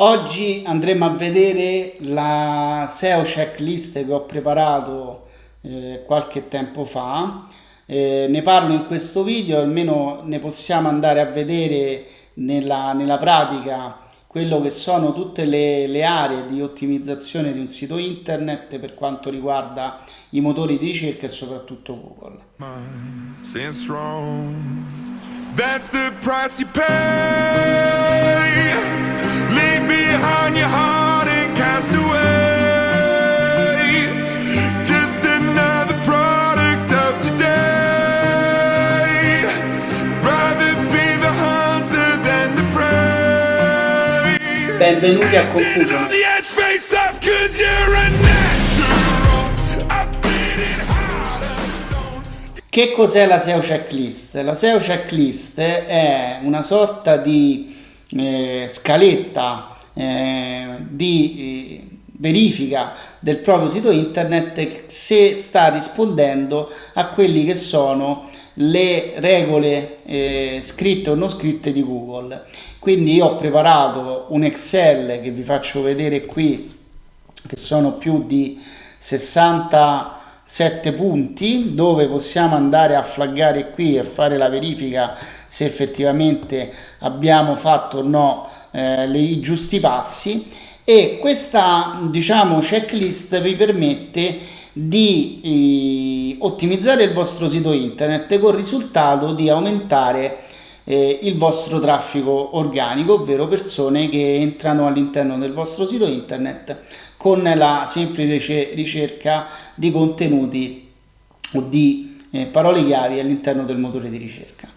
Oggi andremo a vedere la SEO checklist che ho preparato eh, qualche tempo fa. Eh, ne parlo in questo video, almeno ne possiamo andare a vedere nella, nella pratica quello che sono tutte le, le, aree di ottimizzazione di un sito internet per quanto riguarda i motori di ricerca e soprattutto Google. That's the price you pay. Behind your heart and cast away. Just another product of today. Rather be the hunter than the prey. Benvenuti a Confusion. Che cos'è la SEO checklist? La SEO checklist è una sorta di eh, scaletta eh, di eh, verifica del proprio sito internet se sta rispondendo a quelli che sono le regole eh, scritte o non scritte di Google. Quindi io ho preparato un Excel che vi faccio vedere qui, che sono più di 67 punti, dove possiamo andare a flaggare qui e fare la verifica se effettivamente abbiamo fatto o no eh, i giusti passi. E questa diciamo checklist vi permette di eh, ottimizzare il vostro sito internet con il risultato di aumentare eh, il vostro traffico organico, ovvero persone che entrano all'interno del vostro sito internet con la semplice ricerca di contenuti o di eh, parole chiavi all'interno del motore di ricerca.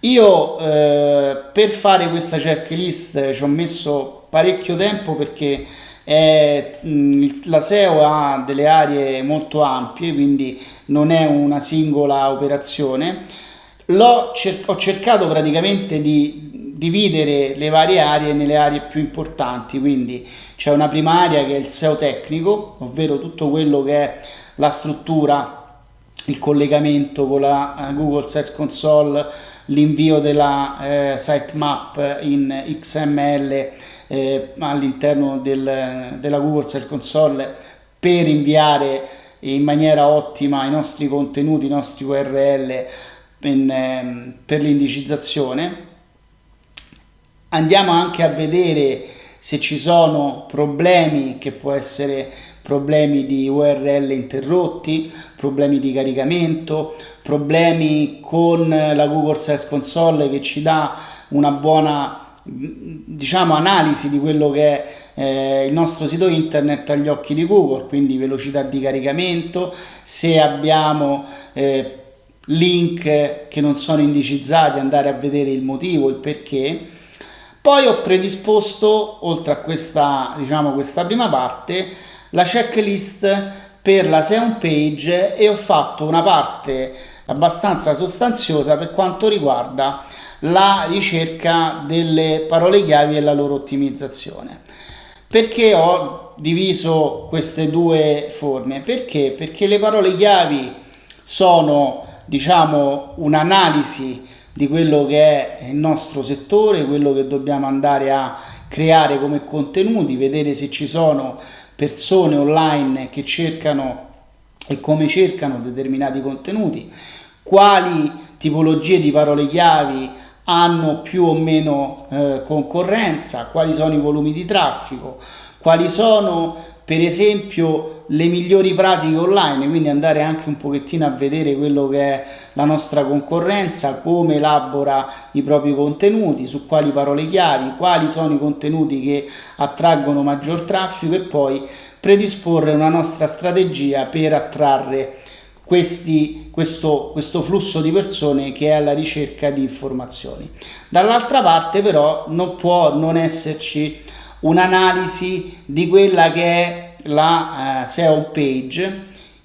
Io eh, per fare questa checklist ci ho messo parecchio tempo perché è, mh, la SEO ha delle aree molto ampie, quindi non è una singola operazione. Cer- ho cercato praticamente di dividere le varie aree nelle aree più importanti, quindi c'è una prima area che è il SEO tecnico, ovvero tutto quello che è la struttura, il collegamento con la uh, Google Search Console, l'invio della eh, sitemap in XML eh, all'interno del, della Google Search Console per inviare in maniera ottima i nostri contenuti, i nostri URL in, eh, per l'indicizzazione. Andiamo anche a vedere se ci sono problemi che può essere problemi di URL interrotti, problemi di caricamento, problemi con la Google Search Console che ci dà una buona diciamo analisi di quello che è eh, il nostro sito internet agli occhi di Google, quindi velocità di caricamento, se abbiamo eh, link che non sono indicizzati, andare a vedere il motivo, il perché. Poi ho predisposto, oltre a questa, diciamo, questa prima parte, la checklist per la SEO page e ho fatto una parte abbastanza sostanziosa per quanto riguarda la ricerca delle parole chiavi e la loro ottimizzazione. Perché ho diviso queste due forme? Perché? Perché le parole chiavi sono, diciamo, un'analisi di quello che è il nostro settore, quello che dobbiamo andare a creare come contenuti, vedere se ci sono persone online che cercano e come cercano determinati contenuti, quali tipologie di parole chiavi hanno più o meno eh, concorrenza, quali sono i volumi di traffico, quali sono per esempio le migliori pratiche online, quindi andare anche un pochettino a vedere quello che è la nostra concorrenza, come elabora i propri contenuti, su quali parole chiavi, quali sono i contenuti che attraggono maggior traffico e poi predisporre una nostra strategia per attrarre questi, questo, questo flusso di persone che è alla ricerca di informazioni. Dall'altra parte però non può non esserci un'analisi di quella che è la uh, SEO page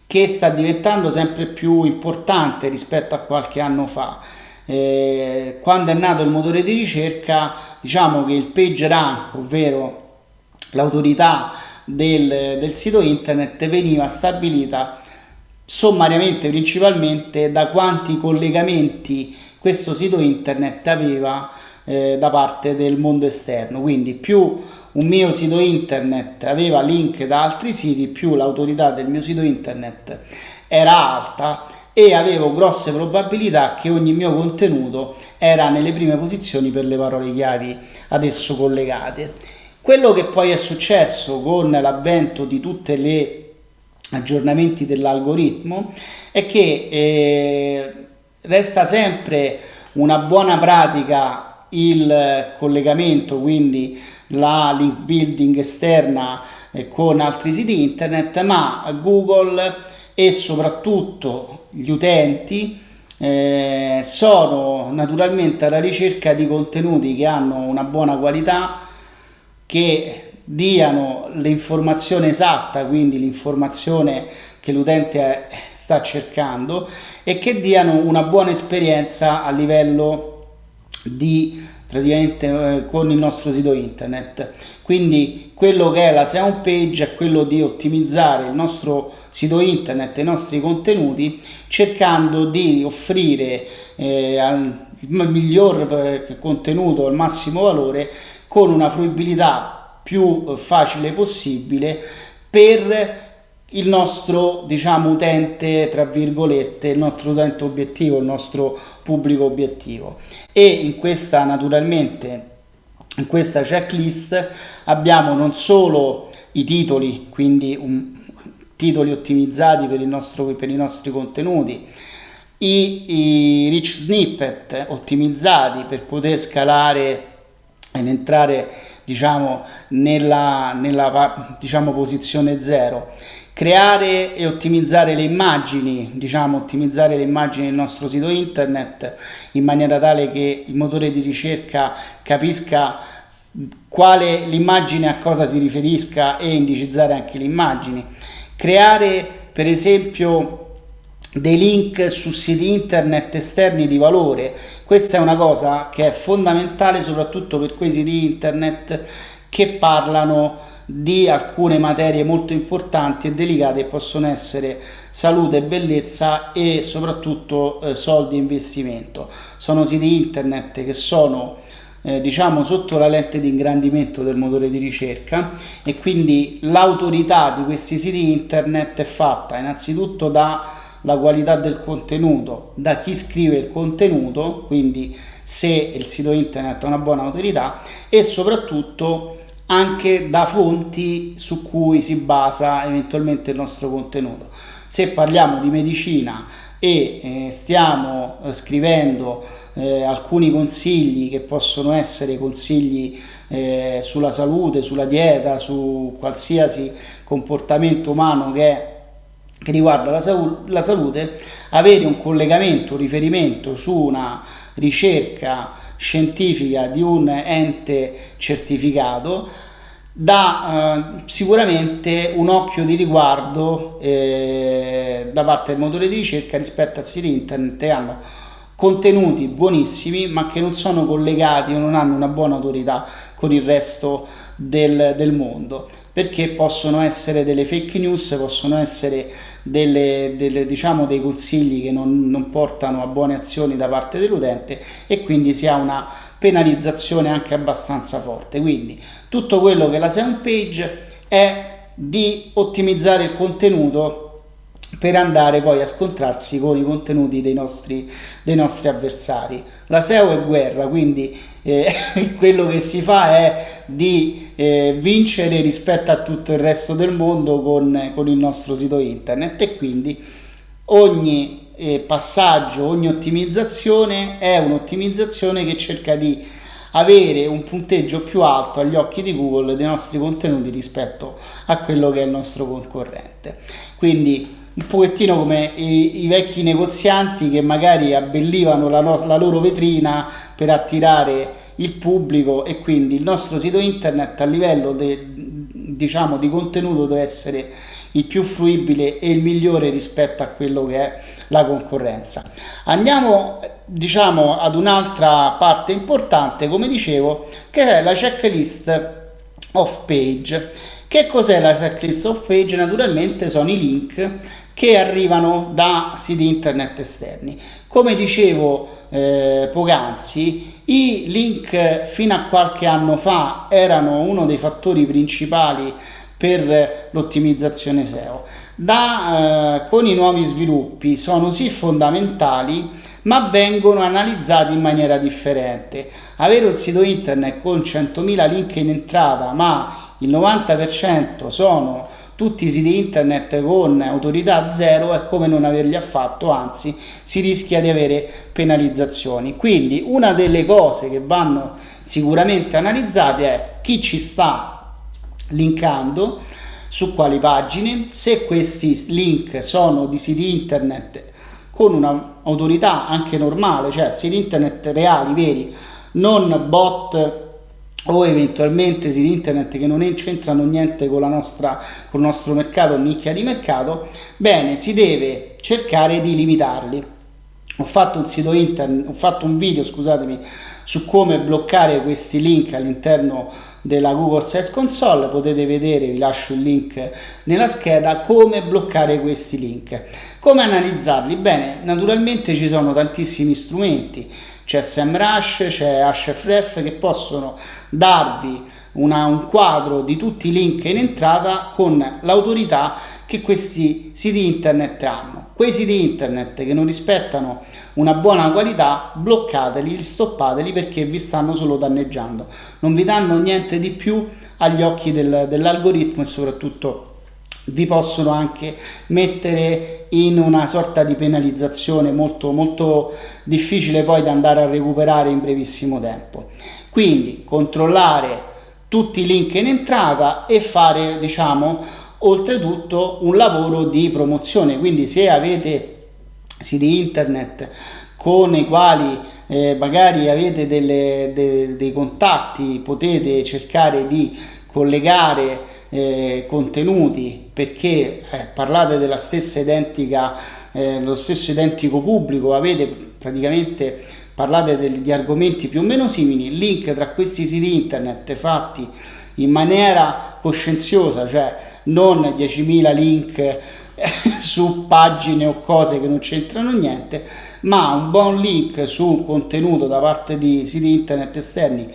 che sta diventando sempre più importante rispetto a qualche anno fa. Eh, quando è nato il motore di ricerca, diciamo che il page rank, ovvero l'autorità del, del sito internet, veniva stabilita sommariamente principalmente da quanti collegamenti questo sito internet aveva eh, da parte del mondo esterno quindi più un mio sito internet aveva link da altri siti, più l'autorità del mio sito internet era alta e avevo grosse probabilità che ogni mio contenuto era nelle prime posizioni per le parole chiavi ad esso collegate. Quello che poi è successo con l'avvento di tutte le aggiornamenti dell'algoritmo è che eh, resta sempre una buona pratica il collegamento, quindi la link building esterna eh, con altri siti internet, ma Google e soprattutto gli utenti eh, sono naturalmente alla ricerca di contenuti che hanno una buona qualità, che diano l'informazione esatta, quindi l'informazione che l'utente sta cercando e che diano una buona esperienza a livello di praticamente eh, con il nostro sito internet. Quindi quello che è la SEO page è quello di ottimizzare il nostro sito internet e i nostri contenuti cercando di offrire eh, al miglior eh, contenuto al massimo valore con una fruibilità più facile possibile per il nostro diciamo utente tra virgolette il nostro utente obiettivo il nostro pubblico obiettivo. E in questa naturalmente in questa checklist abbiamo non solo i titoli quindi un, titoli ottimizzati per, nostro, per i nostri contenuti i, i rich snippet ottimizzati per poter scalare ed entrare diciamo nella, nella diciamo, posizione zero creare e ottimizzare le immagini diciamo ottimizzare le immagini del nostro sito internet in maniera tale che il motore di ricerca capisca quale l'immagine a cosa si riferisca e indicizzare anche le immagini creare per esempio dei link su siti internet esterni di valore. Questa è una cosa che è fondamentale soprattutto per quei siti internet che parlano di alcune materie molto importanti e delicate possono essere salute e bellezza e soprattutto eh, soldi e investimento. Sono siti internet che sono eh, diciamo sotto la lente di ingrandimento del motore di ricerca e quindi l'autorità di questi siti internet è fatta innanzitutto da la qualità del contenuto da chi scrive il contenuto, quindi se il sito internet ha una buona autorità e soprattutto anche da fonti su cui si basa eventualmente il nostro contenuto. Se parliamo di medicina e eh, stiamo eh, scrivendo eh, alcuni consigli che possono essere consigli eh, sulla salute, sulla dieta, su qualsiasi comportamento umano che è che riguarda la, sal- la salute, avere un collegamento, un riferimento su una ricerca scientifica di un ente certificato dà eh, sicuramente un occhio di riguardo eh, da parte del motore di ricerca rispetto a siti internet che hanno contenuti buonissimi ma che non sono collegati o non hanno una buona autorità con il resto del, del mondo perché possono essere delle fake news, possono essere delle, delle, diciamo, dei consigli che non, non portano a buone azioni da parte dell'utente e quindi si ha una penalizzazione anche abbastanza forte. Quindi tutto quello che la sound page è di ottimizzare il contenuto per andare poi a scontrarsi con i contenuti dei nostri, dei nostri avversari. La SEO è guerra, quindi eh, quello che si fa è di eh, vincere rispetto a tutto il resto del mondo con, con il nostro sito internet e quindi ogni eh, passaggio, ogni ottimizzazione è un'ottimizzazione che cerca di avere un punteggio più alto agli occhi di Google dei nostri contenuti rispetto a quello che è il nostro concorrente. Quindi un pochettino come i, i, vecchi negozianti che magari abbellivano la, no, la, loro vetrina per attirare il pubblico e quindi il nostro sito internet a livello de, diciamo, di contenuto deve essere il più fruibile e il migliore rispetto a quello che è la concorrenza. Andiamo diciamo ad un'altra parte importante, come dicevo, che è la checklist off page Che cos'è la checklist of page? Naturalmente sono i link che arrivano da siti internet esterni. Come dicevo eh, poc'anzi, i link fino a qualche anno fa erano uno dei fattori principali per l'ottimizzazione SEO. Da, eh, con i nuovi sviluppi sono sì fondamentali, ma vengono analizzati in maniera differente. Avere un sito internet con 100.000 link in entrata, ma il 90% sono tutti i siti internet con autorità zero è come non averli affatto, anzi si rischia di avere penalizzazioni. Quindi una delle cose che vanno sicuramente analizzate è chi ci sta linkando, su quali pagine, se questi link sono di siti internet con un'autorità anche normale, cioè siti internet reali, veri, non bot o eventualmente siti internet che non c'entrano niente con, nostra, con il nostro mercato, nicchia di mercato, bene, si deve cercare di limitarli. Ho fatto un sito internet, ho fatto un video, scusatemi, su come bloccare questi link all'interno della Google Search Console, potete vedere, vi lascio il link nella scheda, come bloccare questi link. Come analizzarli? Bene, naturalmente ci sono tantissimi strumenti c'è SEMrush, c'è HFref che possono darvi una, un quadro di tutti i link in entrata con l'autorità che questi siti internet hanno. Quei siti internet che non rispettano una buona qualità, bloccateli, stoppateli perché vi stanno solo danneggiando. Non vi danno niente di più agli occhi del, dell'algoritmo e soprattutto vi possono anche mettere in una sorta di penalizzazione molto molto difficile poi da andare a recuperare in brevissimo tempo. Quindi controllare tutti i link in entrata e fare diciamo oltretutto un lavoro di promozione, quindi se avete siti internet con i quali eh, magari avete delle, de, dei contatti potete cercare di collegare eh, contenuti perché eh, parlate della stessa identica, eh, lo stesso identico pubblico, avete praticamente parlate del, di argomenti più o meno simili, link tra questi siti internet fatti in maniera coscienziosa, cioè non 10.000 link su pagine o cose che non c'entrano niente, ma un buon link su un contenuto da parte di siti internet esterni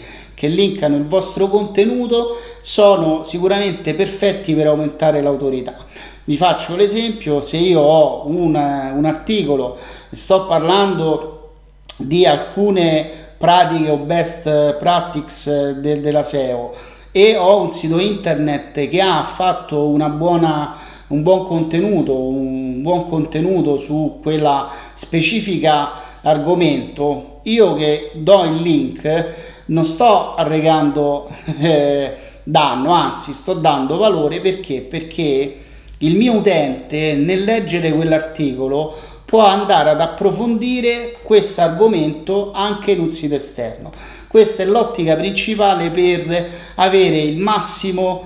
che linkano il vostro contenuto sono sicuramente perfetti per aumentare l'autorità. Vi faccio l'esempio, se io ho un, un articolo, sto parlando di alcune pratiche o best practices de, della SEO e ho un sito internet che ha fatto una buona un buon contenuto, un buon contenuto su quella specifica argomento, io che do il link non sto arrecando eh, danno, anzi sto dando valore perché? Perché il mio utente nel leggere quell'articolo può andare ad approfondire questo argomento anche in un sito esterno. Questa è l'ottica principale per avere il massimo,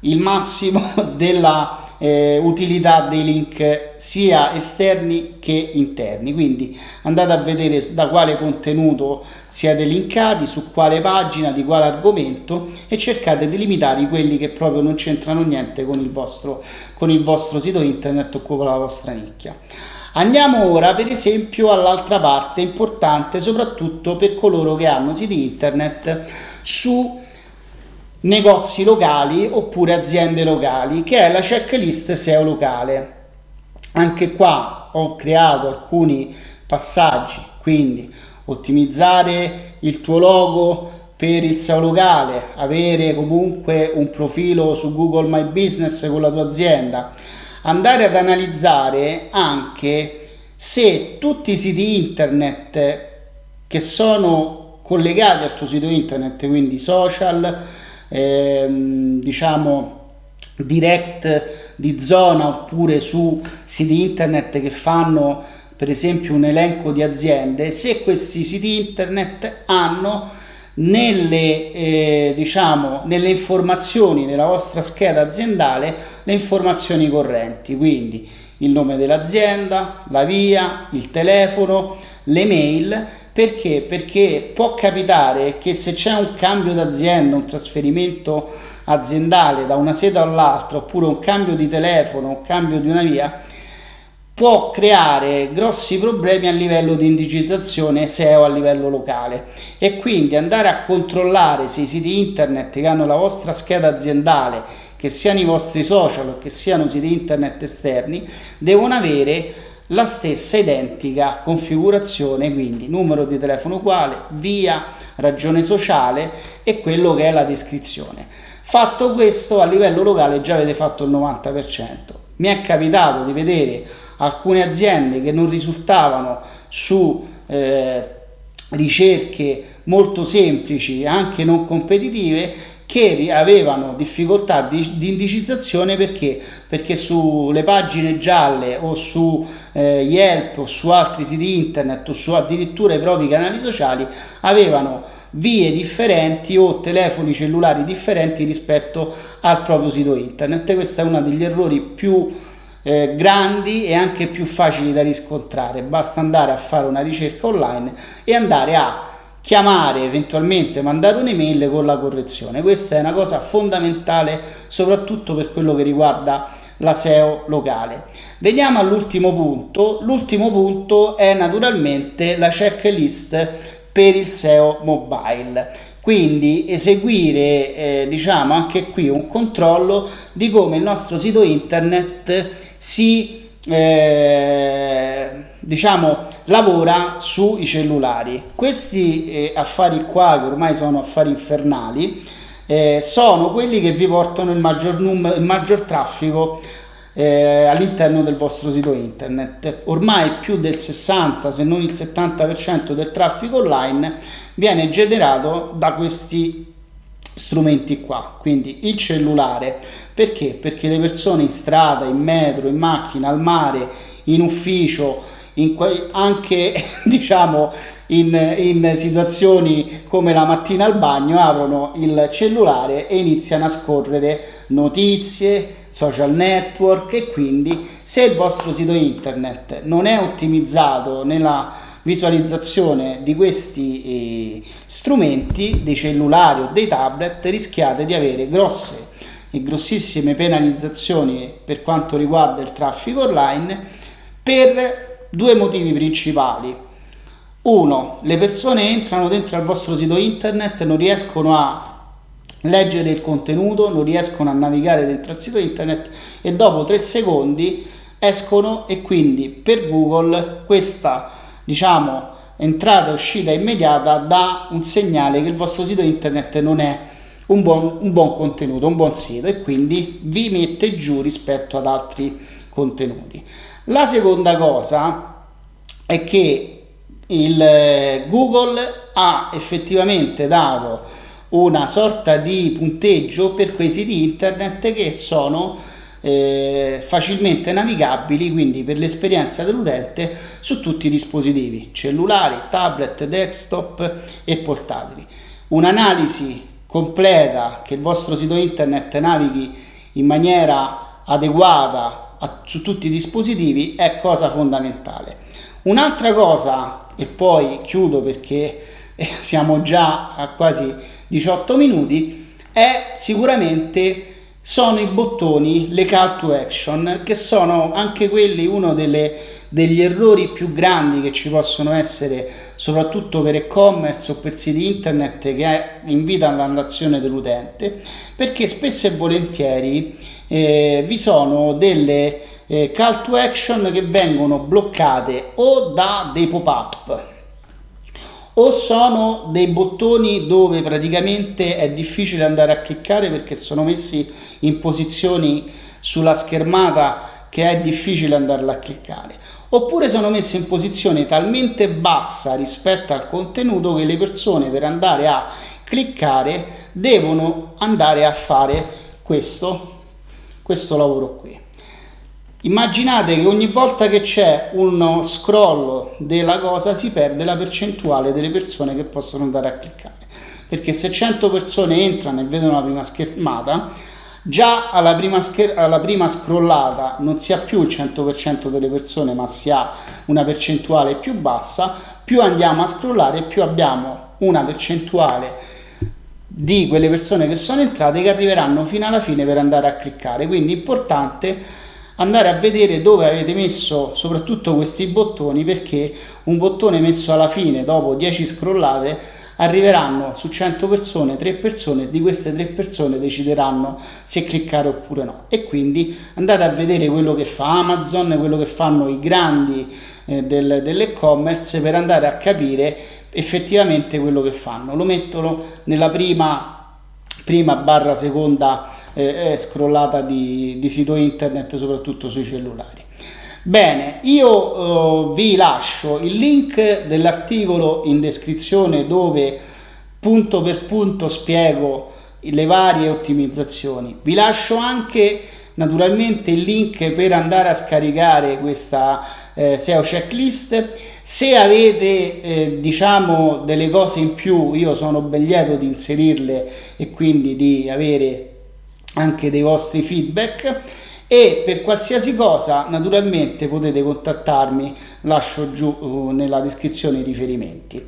il massimo della eh, utilità dei link sia esterni che interni. Quindi andate a vedere da quale contenuto siete linkati, su quale pagina, di quale argomento e cercate di limitare quelli che proprio non c'entrano niente con il vostro, con il vostro sito internet o con la vostra nicchia. Andiamo ora per esempio all'altra parte importante soprattutto per coloro che hanno siti internet su negozi locali oppure aziende locali, che è la checklist SEO locale. Anche qua ho creato alcuni passaggi, quindi ottimizzare il tuo logo per il SEO locale, avere comunque un profilo su Google My Business con la tua azienda, andare ad analizzare anche se tutti i siti internet che sono collegati al tuo sito internet, quindi social, ehm, diciamo direct di zona oppure su siti internet che fanno per esempio un elenco di aziende, se questi siti internet hanno nelle, eh, diciamo, nelle informazioni nella vostra scheda aziendale le informazioni correnti, quindi il nome dell'azienda, la via, il telefono, le mail Perché? Perché può capitare che se c'è un cambio d'azienda, un trasferimento aziendale da una sede all'altra, oppure un cambio di telefono, un cambio di una via, può creare grossi problemi a livello di indicizzazione SEO a livello locale e quindi andare a controllare se i siti internet che hanno la vostra scheda aziendale, che siano i vostri social o che siano siti internet esterni, devono avere la stessa identica configurazione, quindi numero di telefono uguale, via, ragione sociale e quello che è la descrizione. Fatto questo, a livello locale già avete fatto il 90%. Mi è capitato di vedere alcune aziende che non risultavano su eh, ricerche molto semplici, anche non competitive, che avevano difficoltà di, di, indicizzazione perché? Perché sulle pagine gialle o su eh, Yelp o su altri siti internet o su addirittura i propri canali sociali avevano vie differenti o telefoni cellulari differenti rispetto al proprio sito internet. Questo è uno degli errori più eh, grandi e anche più facili da riscontrare. Basta andare a fare una ricerca online e andare a chiamare, eventualmente mandare un'email con la correzione. Questa è una cosa fondamentale soprattutto per quello che riguarda la SEO locale. Veniamo all'ultimo punto. L'ultimo punto è naturalmente la checklist per il SEO mobile quindi eseguire eh, diciamo anche qui un controllo di come il nostro sito internet si eh, diciamo lavora sui cellulari questi eh, affari qua che ormai sono affari infernali eh, sono quelli che vi portano il maggior, num- il maggior traffico eh, all'interno del vostro sito internet. Ormai più del 60 se non il 70% del traffico online viene generato da questi strumenti qua, quindi il cellulare, perché? Perché le persone in strada, in metro, in macchina, al mare, in ufficio, in que- anche diciamo in, in, situazioni come la mattina al bagno aprono il cellulare e iniziano a scorrere notizie, social network e quindi se il vostro sito internet non è ottimizzato nella visualizzazione di questi eh, strumenti, dei cellulari o dei tablet, rischiate di avere grosse e grossissime penalizzazioni per quanto riguarda il traffico online per due motivi principali. Uno, le persone entrano dentro al vostro sito internet, non riescono a leggere il contenuto, non riescono a navigare dentro al sito internet e dopo tre secondi escono e quindi per Google questa diciamo entrata e uscita immediata dà un segnale che il vostro sito internet non è un buon, un buon contenuto, un buon sito e quindi vi mette giù rispetto ad altri contenuti. La seconda cosa è che il eh, Google ha effettivamente dato una sorta di punteggio per quei siti internet che sono eh, facilmente navigabili, quindi per l'esperienza dell'utente su tutti i dispositivi, cellulari, tablet, desktop e portatili. Un'analisi completa che il vostro sito internet navighi in maniera adeguata a, su tutti i dispositivi è cosa fondamentale. Un'altra cosa, e poi chiudo perché siamo già a quasi 18 minuti, è sicuramente sono i bottoni, le call to action, che sono anche quelli uno delle, degli errori più grandi che ci possono essere, soprattutto per e-commerce o per siti internet che invitano all'azione dell'utente, perché spesso e volentieri eh, vi sono delle eh, call to action che vengono bloccate o da dei pop-up o sono dei bottoni dove praticamente è difficile andare a cliccare perché sono messi in posizioni sulla schermata che è difficile andarla a cliccare oppure sono messi in posizione talmente bassa rispetto al contenuto che le persone per andare a cliccare devono andare a fare questo questo lavoro qui Immaginate che ogni volta che c'è uno scroll della cosa si perde la percentuale delle persone che possono andare a cliccare. Perché se 100 persone entrano e vedono la prima schermata, già alla prima, scher- alla prima scrollata non si ha più il 100% delle persone, ma si ha una percentuale più bassa, più andiamo a scrollare più abbiamo una percentuale di quelle persone che sono entrate che arriveranno fino alla fine per andare a cliccare. Quindi importante andare a vedere dove avete messo soprattutto questi bottoni perché un bottone messo alla fine dopo 10 scrollate arriveranno su 100 persone 3 persone di queste 3 persone decideranno se cliccare oppure no. E quindi andate a vedere quello che fa Amazon quello che fanno i grandi eh, del, dell'e-commerce per andare a capire effettivamente quello che fanno. Lo mettono nella prima prima barra seconda eh, scrollata di, di sito internet soprattutto sui cellulari Bene, io uh, vi lascio il link dell'articolo in descrizione dove punto per punto spiego le varie ottimizzazioni. Vi lascio anche naturalmente il link per andare a scaricare questa eh, SEO checklist. Se avete eh, diciamo delle cose in più, io sono ben lieto di inserirle e quindi di avere anche dei vostri feedback e per qualsiasi cosa naturalmente potete contattarmi, lascio giù uh, nella descrizione i riferimenti.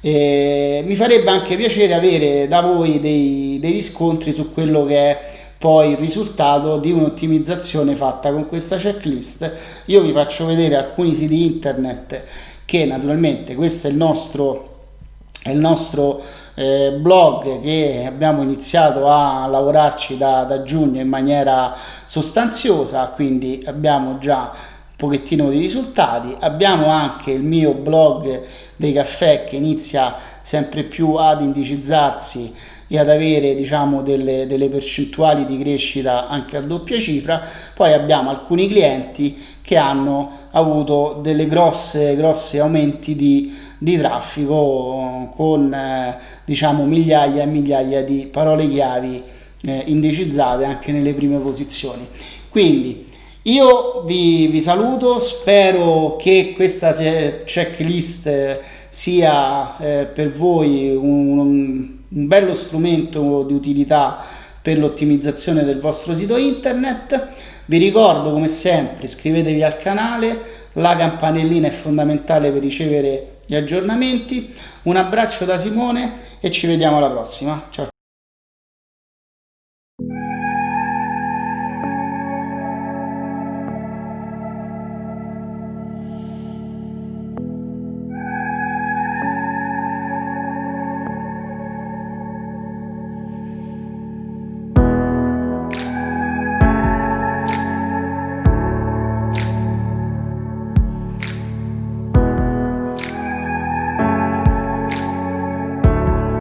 E mi farebbe anche piacere avere da voi dei, dei riscontri su quello che è poi il risultato di un'ottimizzazione fatta con questa checklist. Io vi faccio vedere alcuni siti internet che naturalmente questo è il nostro, è il nostro eh, blog che abbiamo iniziato a lavorarci da, da giugno in maniera sostanziosa, quindi abbiamo già un pochettino di risultati. Abbiamo anche il mio blog dei caffè che inizia sempre più ad indicizzarsi e ad avere diciamo delle, delle percentuali di crescita anche a doppia cifra. Poi abbiamo alcuni clienti che hanno avuto delle grosse, grosse aumenti di di traffico con eh, diciamo migliaia e migliaia di parole chiavi eh, indicizzate anche nelle prime posizioni. Quindi io vi, vi saluto, spero che questa checklist sia eh, per voi un, un bello strumento di utilità per l'ottimizzazione del vostro sito internet. Vi ricordo come sempre iscrivetevi al canale, la campanellina è fondamentale per ricevere gli aggiornamenti. Un abbraccio da Simone e ci vediamo alla prossima. Ciao.